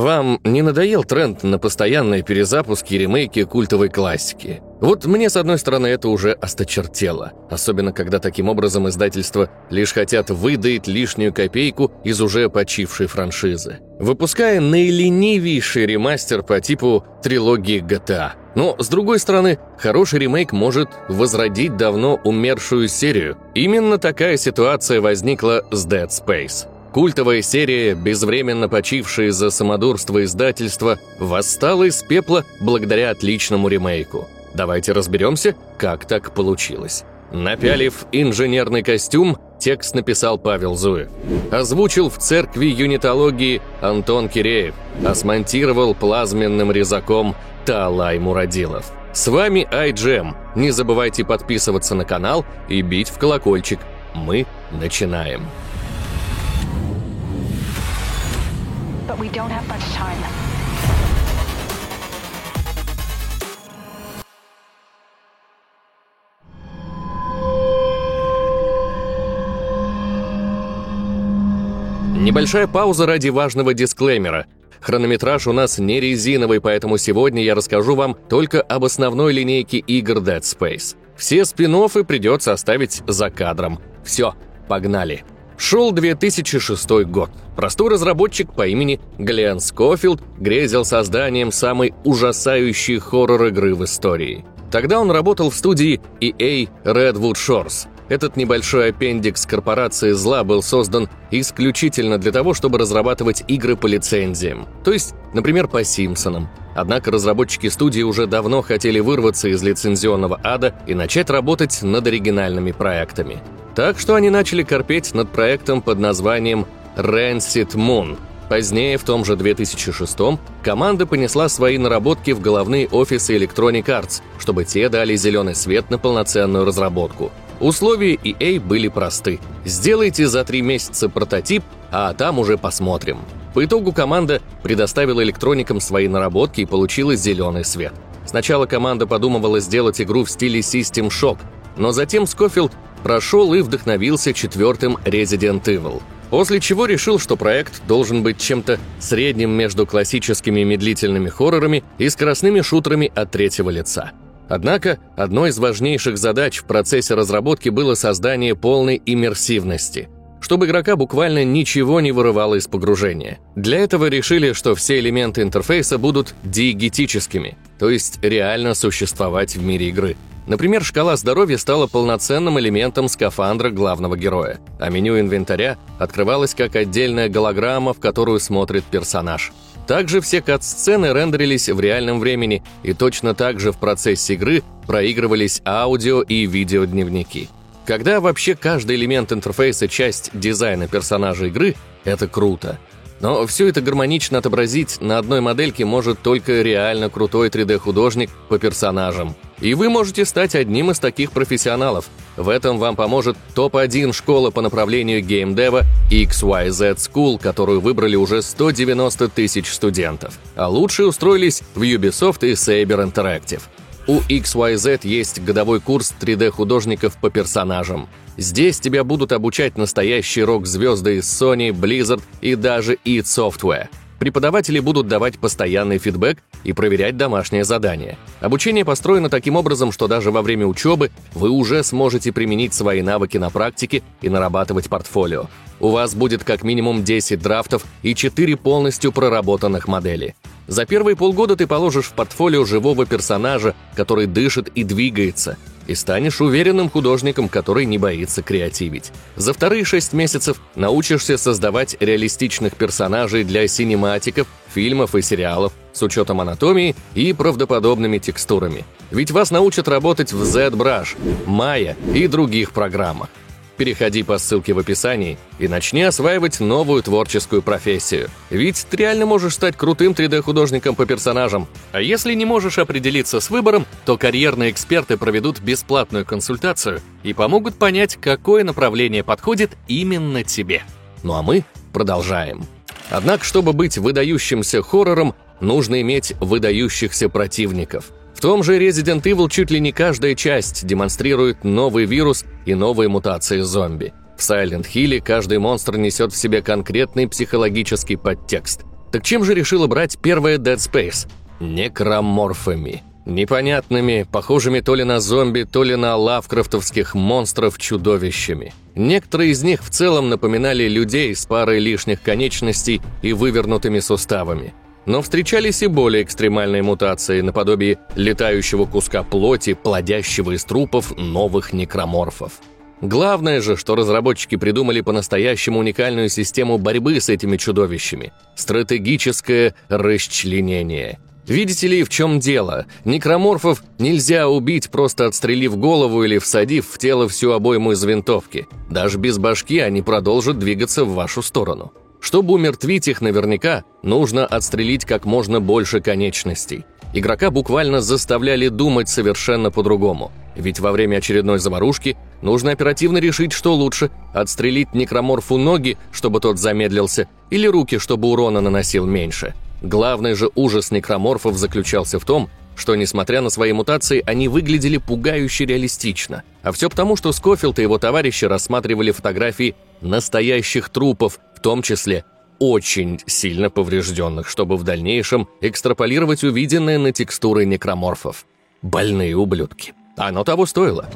Вам не надоел тренд на постоянные перезапуски и ремейки культовой классики? Вот мне, с одной стороны, это уже осточертело. Особенно, когда таким образом издательства лишь хотят выдать лишнюю копейку из уже почившей франшизы. Выпуская наиленивейший ремастер по типу трилогии GTA. Но, с другой стороны, хороший ремейк может возродить давно умершую серию. Именно такая ситуация возникла с Dead Space. Культовая серия, безвременно почившая из-за самодурства издательства, восстала из пепла благодаря отличному ремейку. Давайте разберемся, как так получилось. Напялив инженерный костюм, текст написал Павел Зуев. Озвучил в церкви юнитологии Антон Киреев, а смонтировал плазменным резаком Талай Мурадилов. С вами iGEM. Не забывайте подписываться на канал и бить в колокольчик. Мы начинаем. We don't have much time. Небольшая пауза ради важного дисклеймера. Хронометраж у нас не резиновый, поэтому сегодня я расскажу вам только об основной линейке игр Dead Space. Все спин придется оставить за кадром. Все, погнали. Шел 2006 год. Простой разработчик по имени Глен Скофилд грезил созданием самой ужасающей хоррор-игры в истории. Тогда он работал в студии EA Redwood Shores. Этот небольшой аппендикс корпорации зла был создан исключительно для того, чтобы разрабатывать игры по лицензиям. То есть, например, по Симпсонам. Однако разработчики студии уже давно хотели вырваться из лицензионного ада и начать работать над оригинальными проектами. Так что они начали корпеть над проектом под названием Rancid Moon. Позднее, в том же 2006 команда понесла свои наработки в головные офисы Electronic Arts, чтобы те дали зеленый свет на полноценную разработку. Условия EA были просты. Сделайте за три месяца прототип, а там уже посмотрим. По итогу команда предоставила электроникам свои наработки и получила зеленый свет. Сначала команда подумывала сделать игру в стиле System Shock, но затем Скофилд прошел и вдохновился четвертым Resident Evil. После чего решил, что проект должен быть чем-то средним между классическими медлительными хоррорами и скоростными шутерами от третьего лица. Однако, одной из важнейших задач в процессе разработки было создание полной иммерсивности, чтобы игрока буквально ничего не вырывало из погружения. Для этого решили, что все элементы интерфейса будут диегетическими, то есть реально существовать в мире игры – Например, шкала здоровья стала полноценным элементом скафандра главного героя, а меню инвентаря открывалось как отдельная голограмма, в которую смотрит персонаж. Также все кат-сцены рендерились в реальном времени, и точно так же в процессе игры проигрывались аудио и видеодневники. Когда вообще каждый элемент интерфейса – часть дизайна персонажа игры, это круто – но все это гармонично отобразить на одной модельке может только реально крутой 3D-художник по персонажам. И вы можете стать одним из таких профессионалов. В этом вам поможет топ-1 школа по направлению геймдева XYZ School, которую выбрали уже 190 тысяч студентов. А лучшие устроились в Ubisoft и Saber Interactive. У XYZ есть годовой курс 3D-художников по персонажам. Здесь тебя будут обучать настоящие рок-звезды из Sony, Blizzard и даже id Software. Преподаватели будут давать постоянный фидбэк и проверять домашнее задание. Обучение построено таким образом, что даже во время учебы вы уже сможете применить свои навыки на практике и нарабатывать портфолио. У вас будет как минимум 10 драфтов и 4 полностью проработанных модели. За первые полгода ты положишь в портфолио живого персонажа, который дышит и двигается, и станешь уверенным художником, который не боится креативить. За вторые шесть месяцев научишься создавать реалистичных персонажей для синематиков, фильмов и сериалов с учетом анатомии и правдоподобными текстурами. Ведь вас научат работать в ZBrush, Maya и других программах переходи по ссылке в описании и начни осваивать новую творческую профессию. Ведь ты реально можешь стать крутым 3D-художником по персонажам. А если не можешь определиться с выбором, то карьерные эксперты проведут бесплатную консультацию и помогут понять, какое направление подходит именно тебе. Ну а мы продолжаем. Однако, чтобы быть выдающимся хоррором, нужно иметь выдающихся противников – в том же Resident Evil чуть ли не каждая часть демонстрирует новый вирус и новые мутации зомби. В Silent Hill каждый монстр несет в себе конкретный психологический подтекст. Так чем же решила брать первая Dead Space? Некроморфами. Непонятными, похожими то ли на зомби, то ли на лавкрафтовских монстров чудовищами. Некоторые из них в целом напоминали людей с парой лишних конечностей и вывернутыми суставами. Но встречались и более экстремальные мутации, наподобие летающего куска плоти, плодящего из трупов новых некроморфов. Главное же, что разработчики придумали по-настоящему уникальную систему борьбы с этими чудовищами – стратегическое расчленение. Видите ли, в чем дело? Некроморфов нельзя убить, просто отстрелив голову или всадив в тело всю обойму из винтовки. Даже без башки они продолжат двигаться в вашу сторону. Чтобы умертвить их наверняка, нужно отстрелить как можно больше конечностей. Игрока буквально заставляли думать совершенно по-другому. Ведь во время очередной заварушки нужно оперативно решить, что лучше – отстрелить некроморфу ноги, чтобы тот замедлился, или руки, чтобы урона наносил меньше. Главный же ужас некроморфов заключался в том, что, несмотря на свои мутации, они выглядели пугающе реалистично. А все потому, что Скофилд и его товарищи рассматривали фотографии настоящих трупов, в том числе очень сильно поврежденных, чтобы в дальнейшем экстраполировать увиденное на текстуры некроморфов. Больные ублюдки. Оно того стоило.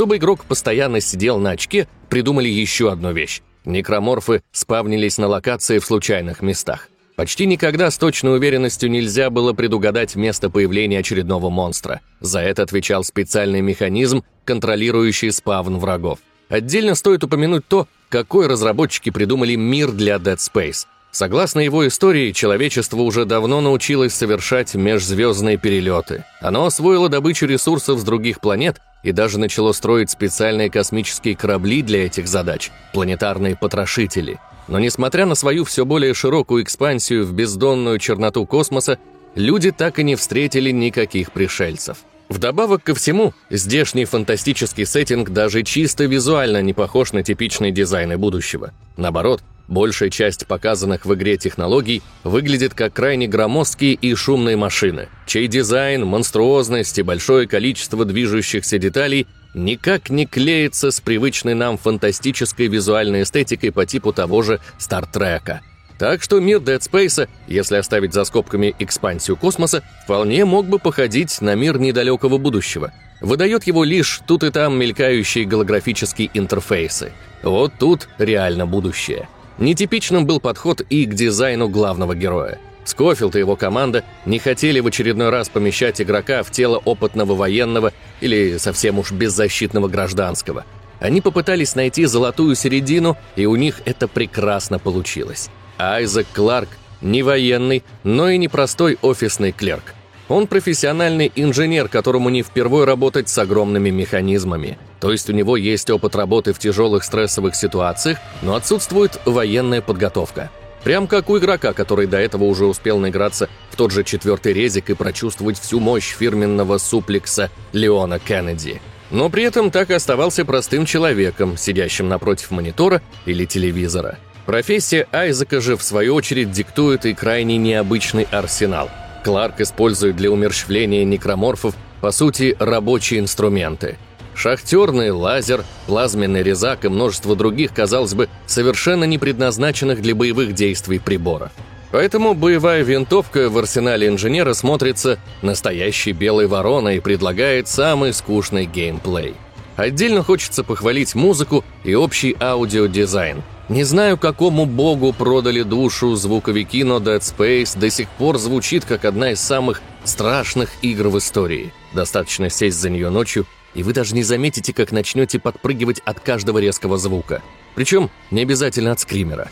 Чтобы игрок постоянно сидел на очке, придумали еще одну вещь. Некроморфы спавнились на локации в случайных местах. Почти никогда с точной уверенностью нельзя было предугадать место появления очередного монстра. За это отвечал специальный механизм, контролирующий спавн врагов. Отдельно стоит упомянуть то, какой разработчики придумали мир для Dead Space. Согласно его истории, человечество уже давно научилось совершать межзвездные перелеты. Оно освоило добычу ресурсов с других планет и даже начало строить специальные космические корабли для этих задач – планетарные потрошители – но несмотря на свою все более широкую экспансию в бездонную черноту космоса, люди так и не встретили никаких пришельцев. Вдобавок ко всему, здешний фантастический сеттинг даже чисто визуально не похож на типичные дизайны будущего. Наоборот, большая часть показанных в игре технологий выглядит как крайне громоздкие и шумные машины, чей дизайн, монструозность и большое количество движущихся деталей никак не клеится с привычной нам фантастической визуальной эстетикой по типу того же Стартрека. Так что мир Dead Space, если оставить за скобками экспансию космоса, вполне мог бы походить на мир недалекого будущего. Выдает его лишь тут и там мелькающие голографические интерфейсы. Вот тут реально будущее. Нетипичным был подход и к дизайну главного героя. Скофилд и его команда не хотели в очередной раз помещать игрока в тело опытного военного или совсем уж беззащитного гражданского. Они попытались найти золотую середину, и у них это прекрасно получилось. Айзек Кларк не военный, но и не простой офисный клерк. Он профессиональный инженер, которому не впервой работать с огромными механизмами. То есть у него есть опыт работы в тяжелых стрессовых ситуациях, но отсутствует военная подготовка. Прям как у игрока, который до этого уже успел наиграться в тот же четвертый резик и прочувствовать всю мощь фирменного суплекса Леона Кеннеди. Но при этом так и оставался простым человеком, сидящим напротив монитора или телевизора. Профессия Айзека же, в свою очередь, диктует и крайне необычный арсенал. Кларк использует для умерщвления некроморфов, по сути, рабочие инструменты – Шахтерный лазер, плазменный резак и множество других, казалось бы, совершенно не предназначенных для боевых действий приборов. Поэтому боевая винтовка в арсенале инженера смотрится настоящей белой вороной и предлагает самый скучный геймплей. Отдельно хочется похвалить музыку и общий аудиодизайн. Не знаю, какому богу продали душу звуковики, но Dead Space до сих пор звучит как одна из самых страшных игр в истории. Достаточно сесть за нее ночью и вы даже не заметите, как начнете подпрыгивать от каждого резкого звука. Причем не обязательно от скримера.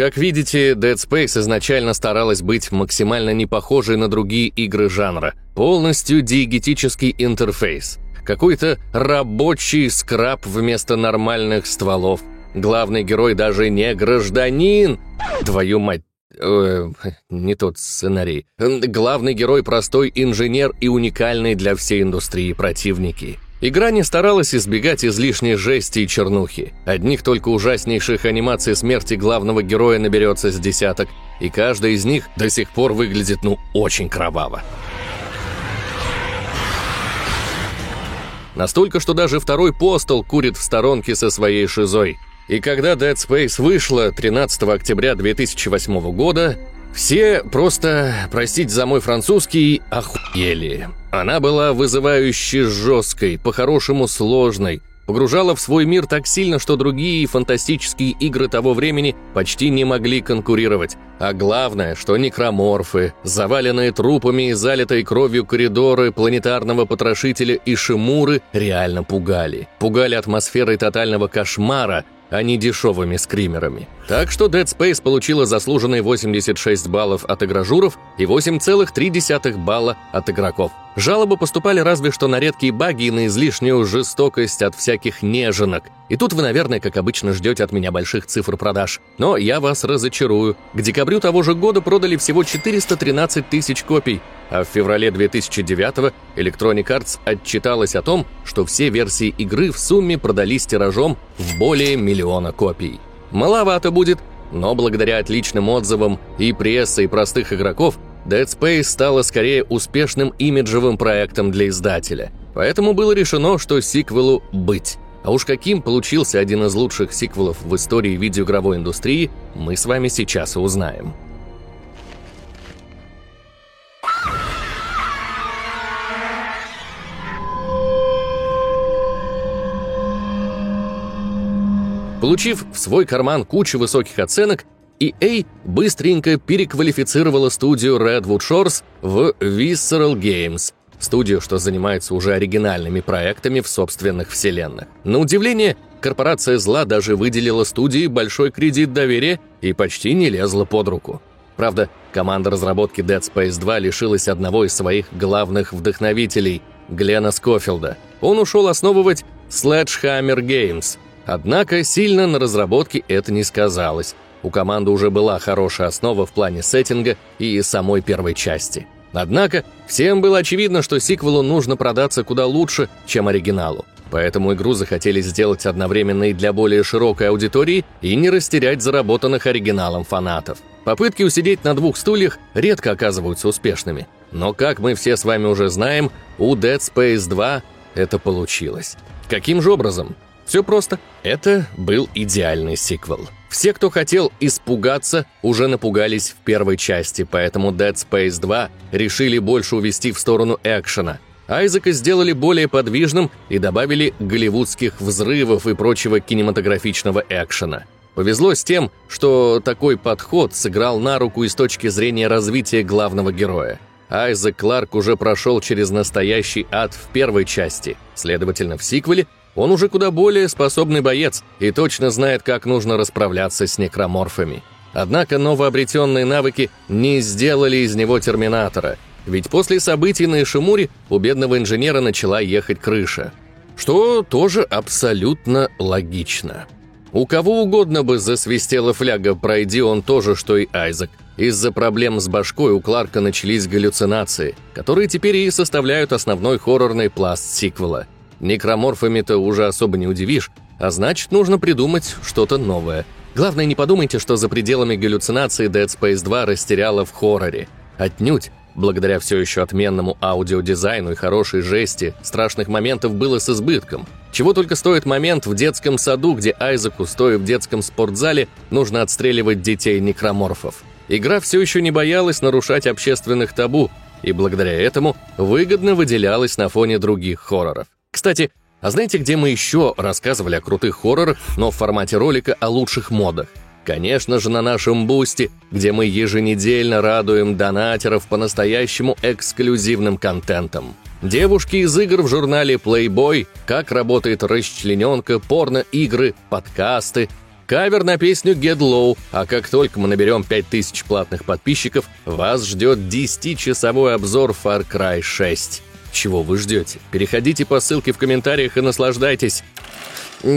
Как видите, Dead Space изначально старалась быть максимально не похожей на другие игры жанра. Полностью диегетический интерфейс. Какой-то рабочий скраб вместо нормальных стволов. Главный герой даже не гражданин. Твою мать, Э, не тот сценарий. Главный герой простой инженер и уникальный для всей индустрии противники. Игра не старалась избегать излишней жести и чернухи. Одних только ужаснейших анимаций смерти главного героя наберется с десяток, и каждая из них до сих пор выглядит ну очень кроваво. Настолько, что даже второй постол курит в сторонке со своей шизой. И когда Dead Space вышла 13 октября 2008 года, все просто, простите за мой французский, охуели. Она была вызывающе жесткой, по-хорошему сложной, погружала в свой мир так сильно, что другие фантастические игры того времени почти не могли конкурировать. А главное, что некроморфы, заваленные трупами и залитой кровью коридоры планетарного потрошителя и шимуры реально пугали. Пугали атмосферой тотального кошмара, а не дешевыми скримерами. Так что Dead Space получила заслуженные 86 баллов от игражуров и 8,3 балла от игроков. Жалобы поступали разве что на редкие баги и на излишнюю жестокость от всяких неженок. И тут вы, наверное, как обычно, ждете от меня больших цифр продаж. Но я вас разочарую. К декабрю того же года продали всего 413 тысяч копий, а в феврале 2009 Electronic Arts отчиталась о том, что все версии игры в сумме продались тиражом в более миллиона копий. Маловато будет, но благодаря отличным отзывам и прессы, и простых игроков, Dead Space стала скорее успешным имиджевым проектом для издателя. Поэтому было решено, что сиквелу быть. А уж каким получился один из лучших сиквелов в истории видеоигровой индустрии, мы с вами сейчас и узнаем. Получив в свой карман кучу высоких оценок, EA быстренько переквалифицировала студию Redwood Shores в Visceral Games, студию, что занимается уже оригинальными проектами в собственных вселенных. На удивление, корпорация зла даже выделила студии большой кредит доверия и почти не лезла под руку. Правда, команда разработки Dead Space 2 лишилась одного из своих главных вдохновителей – Глена Скофилда. Он ушел основывать Sledgehammer Games – Однако сильно на разработке это не сказалось. У команды уже была хорошая основа в плане сеттинга и самой первой части. Однако всем было очевидно, что сиквелу нужно продаться куда лучше, чем оригиналу. Поэтому игру захотели сделать одновременно и для более широкой аудитории и не растерять заработанных оригиналом фанатов. Попытки усидеть на двух стульях редко оказываются успешными. Но, как мы все с вами уже знаем, у Dead Space 2 это получилось. Каким же образом? Все просто. Это был идеальный сиквел. Все, кто хотел испугаться, уже напугались в первой части, поэтому Dead Space 2 решили больше увести в сторону экшена. Айзека сделали более подвижным и добавили голливудских взрывов и прочего кинематографичного экшена. Повезло с тем, что такой подход сыграл на руку и с точки зрения развития главного героя. Айзек Кларк уже прошел через настоящий ад в первой части, следовательно, в сиквеле он уже куда более способный боец и точно знает, как нужно расправляться с некроморфами. Однако новообретенные навыки не сделали из него терминатора, ведь после событий на Ишимуре у бедного инженера начала ехать крыша. Что тоже абсолютно логично. У кого угодно бы засвистела фляга, пройди он тоже, что и Айзек. Из-за проблем с башкой у Кларка начались галлюцинации, которые теперь и составляют основной хоррорный пласт сиквела – Некроморфами-то уже особо не удивишь, а значит, нужно придумать что-то новое. Главное, не подумайте, что за пределами галлюцинации Dead Space 2 растеряла в хорроре. Отнюдь. Благодаря все еще отменному аудиодизайну и хорошей жести, страшных моментов было с избытком. Чего только стоит момент в детском саду, где Айзеку, стоя в детском спортзале, нужно отстреливать детей-некроморфов. Игра все еще не боялась нарушать общественных табу, и благодаря этому выгодно выделялась на фоне других хорроров. Кстати, а знаете, где мы еще рассказывали о крутых хоррорах, но в формате ролика о лучших модах? Конечно же, на нашем бусте, где мы еженедельно радуем донатеров по-настоящему эксклюзивным контентом. Девушки из игр в журнале Playboy, как работает расчлененка, порно-игры, подкасты, кавер на песню Get Low, а как только мы наберем 5000 платных подписчиков, вас ждет 10-часовой обзор Far Cry 6. Чего вы ждете? Переходите по ссылке в комментариях и наслаждайтесь.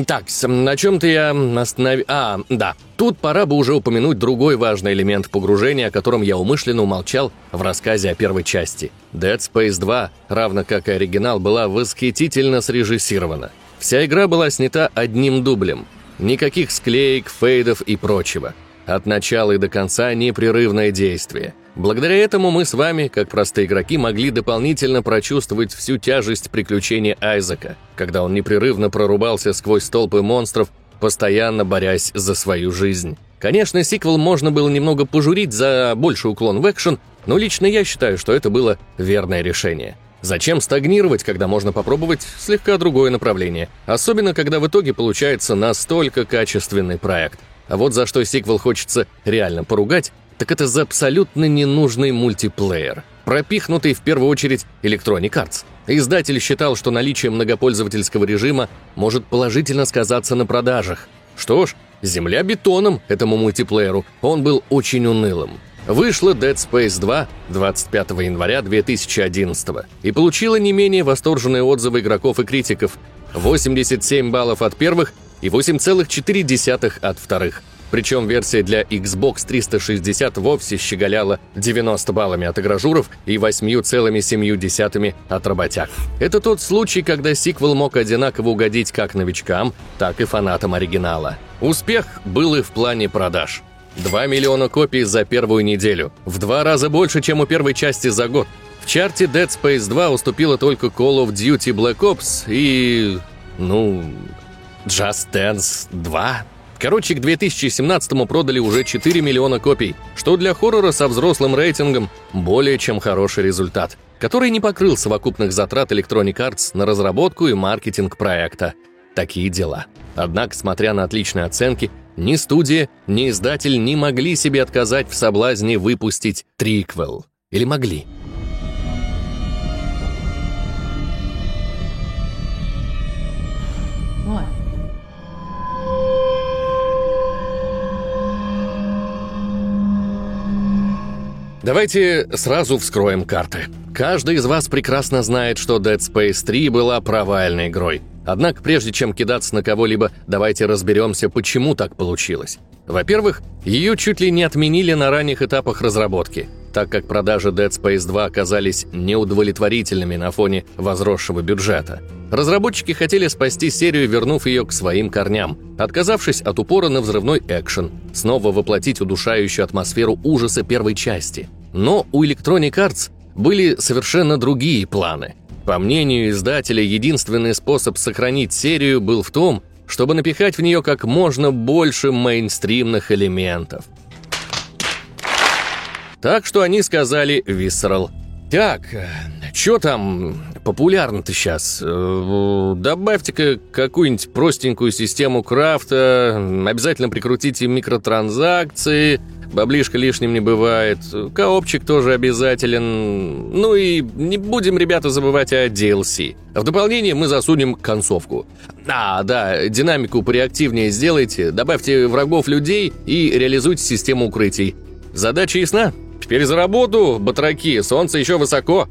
Так, на чем-то я остановил... А, да. Тут пора бы уже упомянуть другой важный элемент погружения, о котором я умышленно умолчал в рассказе о первой части. Dead Space 2, равно как и оригинал, была восхитительно срежиссирована. Вся игра была снята одним дублем. Никаких склеек, фейдов и прочего. От начала и до конца непрерывное действие – Благодаря этому мы с вами, как простые игроки, могли дополнительно прочувствовать всю тяжесть приключения Айзека, когда он непрерывно прорубался сквозь толпы монстров, постоянно борясь за свою жизнь. Конечно, сиквел можно было немного пожурить за больший уклон в экшен, но лично я считаю, что это было верное решение. Зачем стагнировать, когда можно попробовать слегка другое направление? Особенно, когда в итоге получается настолько качественный проект. А вот за что сиквел хочется реально поругать, так это за абсолютно ненужный мультиплеер, пропихнутый в первую очередь Electronic Arts. Издатель считал, что наличие многопользовательского режима может положительно сказаться на продажах. Что ж, земля бетоном этому мультиплееру, он был очень унылым. Вышла Dead Space 2 25 января 2011 и получила не менее восторженные отзывы игроков и критиков. 87 баллов от первых и 8,4 от вторых. Причем версия для Xbox 360 вовсе щеголяла 90 баллами от игражуров и 8,7 от работяг. Это тот случай, когда сиквел мог одинаково угодить как новичкам, так и фанатам оригинала. Успех был и в плане продаж. 2 миллиона копий за первую неделю, в два раза больше, чем у первой части за год. В чарте Dead Space 2 уступила только Call of Duty Black Ops и... ну... Just Dance 2? Короче, к 2017-му продали уже 4 миллиона копий, что для хоррора со взрослым рейтингом более чем хороший результат, который не покрыл совокупных затрат Electronic Arts на разработку и маркетинг проекта. Такие дела. Однако, смотря на отличные оценки, ни студия, ни издатель не могли себе отказать в соблазне выпустить триквел. Или могли? Давайте сразу вскроем карты. Каждый из вас прекрасно знает, что Dead Space 3 была провальной игрой. Однако, прежде чем кидаться на кого-либо, давайте разберемся, почему так получилось. Во-первых, ее чуть ли не отменили на ранних этапах разработки, так как продажи Dead Space 2 оказались неудовлетворительными на фоне возросшего бюджета. Разработчики хотели спасти серию, вернув ее к своим корням, отказавшись от упора на взрывной экшен, снова воплотить удушающую атмосферу ужаса первой части. Но у Electronic Arts были совершенно другие планы. По мнению издателя, единственный способ сохранить серию был в том, чтобы напихать в нее как можно больше мейнстримных элементов. Так что они сказали «Visceral». Так, что там популярно-то сейчас? Э, добавьте-ка какую-нибудь простенькую систему крафта, обязательно прикрутите микротранзакции, баблишка лишним не бывает, коопчик тоже обязателен, ну и не будем, ребята, забывать о DLC. В дополнение мы засунем концовку. А, да, динамику пореактивнее сделайте, добавьте врагов людей и реализуйте систему укрытий. Задача ясна? Теперь за работу, батраки, солнце еще высоко.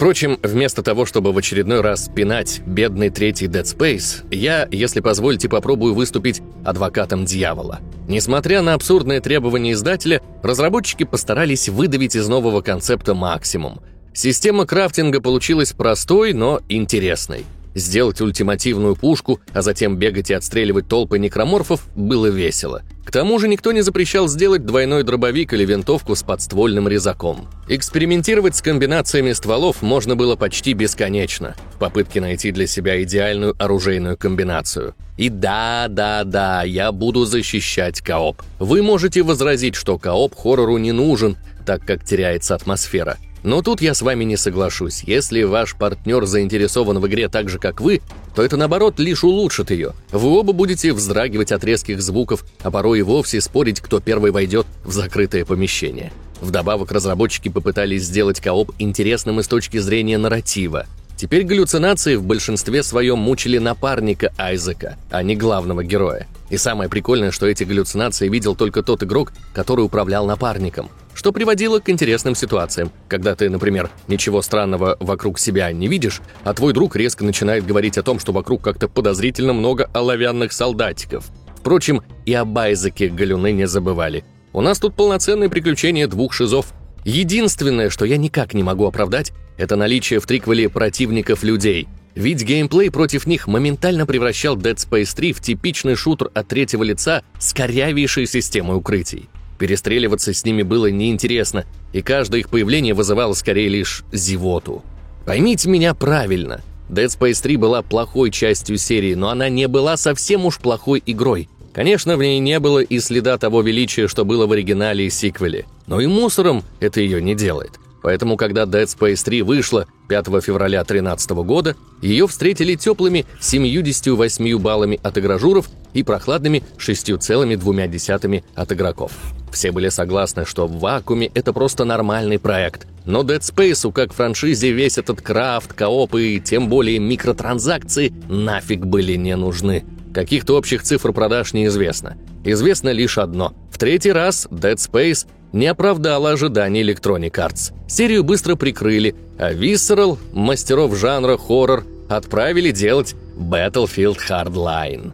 Впрочем, вместо того, чтобы в очередной раз пинать бедный третий Dead Space, я, если позволите, попробую выступить адвокатом дьявола. Несмотря на абсурдные требования издателя, разработчики постарались выдавить из нового концепта максимум. Система крафтинга получилась простой, но интересной. Сделать ультимативную пушку, а затем бегать и отстреливать толпы некроморфов было весело. К тому же никто не запрещал сделать двойной дробовик или винтовку с подствольным резаком. Экспериментировать с комбинациями стволов можно было почти бесконечно, в попытке найти для себя идеальную оружейную комбинацию. И да, да, да, я буду защищать кооп. Вы можете возразить, что кооп хоррору не нужен, так как теряется атмосфера – но тут я с вами не соглашусь. Если ваш партнер заинтересован в игре так же, как вы, то это, наоборот, лишь улучшит ее. Вы оба будете вздрагивать от резких звуков, а порой и вовсе спорить, кто первый войдет в закрытое помещение. Вдобавок, разработчики попытались сделать кооп интересным и с точки зрения нарратива. Теперь галлюцинации в большинстве своем мучили напарника Айзека, а не главного героя. И самое прикольное, что эти галлюцинации видел только тот игрок, который управлял напарником. Что приводило к интересным ситуациям, когда ты, например, ничего странного вокруг себя не видишь, а твой друг резко начинает говорить о том, что вокруг как-то подозрительно много оловянных солдатиков. Впрочем, и об Айзеке галюны не забывали. У нас тут полноценное приключение двух шизов. Единственное, что я никак не могу оправдать, это наличие в триквеле противников людей. Ведь геймплей против них моментально превращал Dead Space 3 в типичный шутер от третьего лица с корявейшей системой укрытий. Перестреливаться с ними было неинтересно, и каждое их появление вызывало скорее лишь зевоту. Поймите меня правильно, Dead Space 3 была плохой частью серии, но она не была совсем уж плохой игрой. Конечно, в ней не было и следа того величия, что было в оригинале и сиквеле, но и мусором это ее не делает. Поэтому, когда Dead Space 3 вышла 5 февраля 2013 года, ее встретили теплыми 78 баллами от игражуров и прохладными 6,2 от игроков. Все были согласны, что в вакууме это просто нормальный проект. Но Dead Space, как франшизе, весь этот крафт, кооп и тем более микротранзакции нафиг были не нужны. Каких-то общих цифр продаж неизвестно. Известно лишь одно. В третий раз Dead Space не оправдала ожиданий Electronic Arts. Серию быстро прикрыли, а Visceral, мастеров жанра хоррор, отправили делать Battlefield Hardline.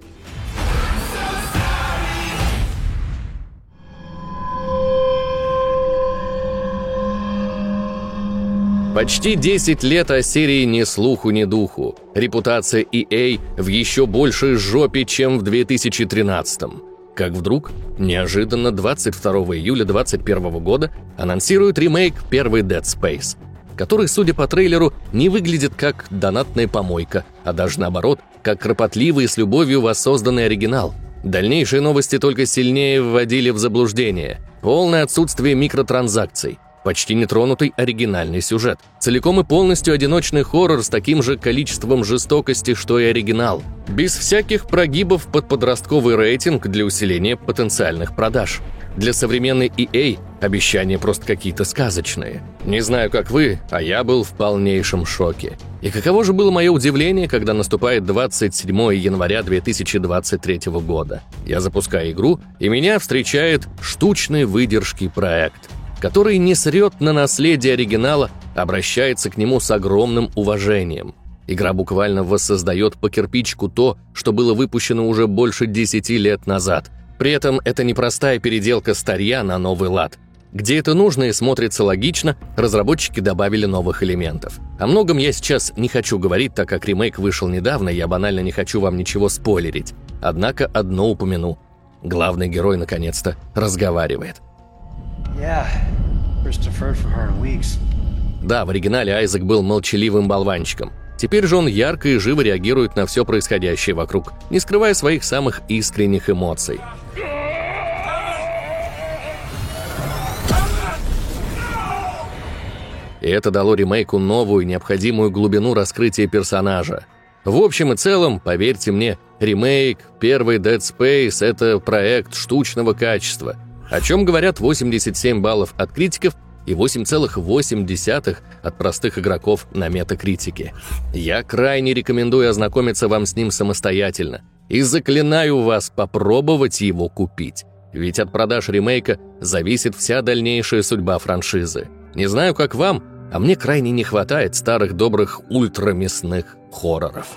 Почти 10 лет о серии ни слуху, ни духу. Репутация EA в еще большей жопе, чем в 2013 -м. Как вдруг, неожиданно 22 июля 2021 года анонсируют ремейк первой Dead Space, который, судя по трейлеру, не выглядит как донатная помойка, а даже наоборот, как кропотливый и с любовью воссозданный оригинал. Дальнейшие новости только сильнее вводили в заблуждение. Полное отсутствие микротранзакций, Почти нетронутый оригинальный сюжет. Целиком и полностью одиночный хоррор с таким же количеством жестокости, что и оригинал. Без всяких прогибов под подростковый рейтинг для усиления потенциальных продаж. Для современной EA обещания просто какие-то сказочные. Не знаю, как вы, а я был в полнейшем шоке. И каково же было мое удивление, когда наступает 27 января 2023 года. Я запускаю игру, и меня встречает штучной выдержки проект – который не срет на наследие оригинала, обращается к нему с огромным уважением. Игра буквально воссоздает по кирпичку то, что было выпущено уже больше 10 лет назад. При этом это не простая переделка старья на новый лад. Где это нужно и смотрится логично, разработчики добавили новых элементов. О многом я сейчас не хочу говорить, так как ремейк вышел недавно, я банально не хочу вам ничего спойлерить. Однако одно упомяну. Главный герой наконец-то разговаривает. Да, в оригинале Айзек был молчаливым болванчиком. Теперь же он ярко и живо реагирует на все происходящее вокруг, не скрывая своих самых искренних эмоций. И это дало ремейку новую, необходимую глубину раскрытия персонажа. В общем и целом, поверьте мне, ремейк, первый Dead Space — это проект штучного качества — о чем говорят 87 баллов от критиков и 8,8 от простых игроков на метакритике. Я крайне рекомендую ознакомиться вам с ним самостоятельно и заклинаю вас попробовать его купить. Ведь от продаж ремейка зависит вся дальнейшая судьба франшизы. Не знаю, как вам, а мне крайне не хватает старых добрых ультрамясных хорроров.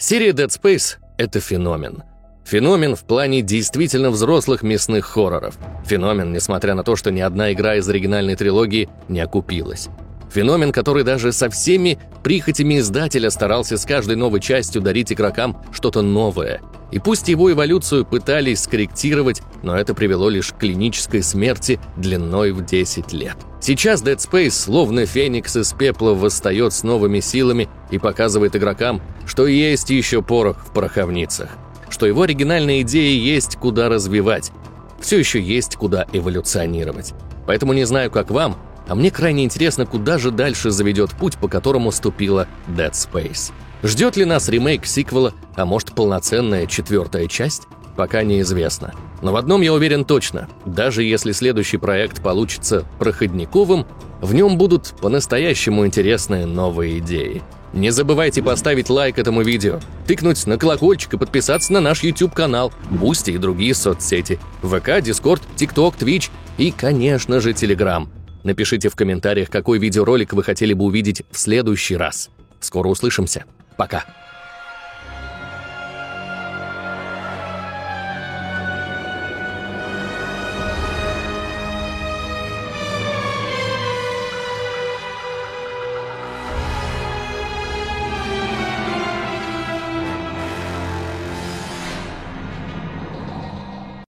Серия Dead Space — это феномен. Феномен в плане действительно взрослых мясных хорроров. Феномен, несмотря на то, что ни одна игра из оригинальной трилогии не окупилась. Феномен, который даже со всеми прихотями издателя старался с каждой новой частью дарить игрокам что-то новое. И пусть его эволюцию пытались скорректировать, но это привело лишь к клинической смерти длиной в 10 лет. Сейчас Dead Space, словно феникс из пепла, восстает с новыми силами и показывает игрокам, что есть еще порох в пороховницах, что его оригинальные идеи есть куда развивать, все еще есть куда эволюционировать. Поэтому не знаю, как вам, а мне крайне интересно, куда же дальше заведет путь, по которому ступила Dead Space. Ждет ли нас ремейк сиквела, а может полноценная четвертая часть? пока неизвестно. Но в одном я уверен точно. Даже если следующий проект получится проходниковым, в нем будут по-настоящему интересные новые идеи. Не забывайте поставить лайк этому видео, тыкнуть на колокольчик и подписаться на наш YouTube-канал, Boosty и другие соцсети, ВК, Discord, TikTok, Twitch и, конечно же, Телеграм. Напишите в комментариях, какой видеоролик вы хотели бы увидеть в следующий раз. Скоро услышимся. Пока.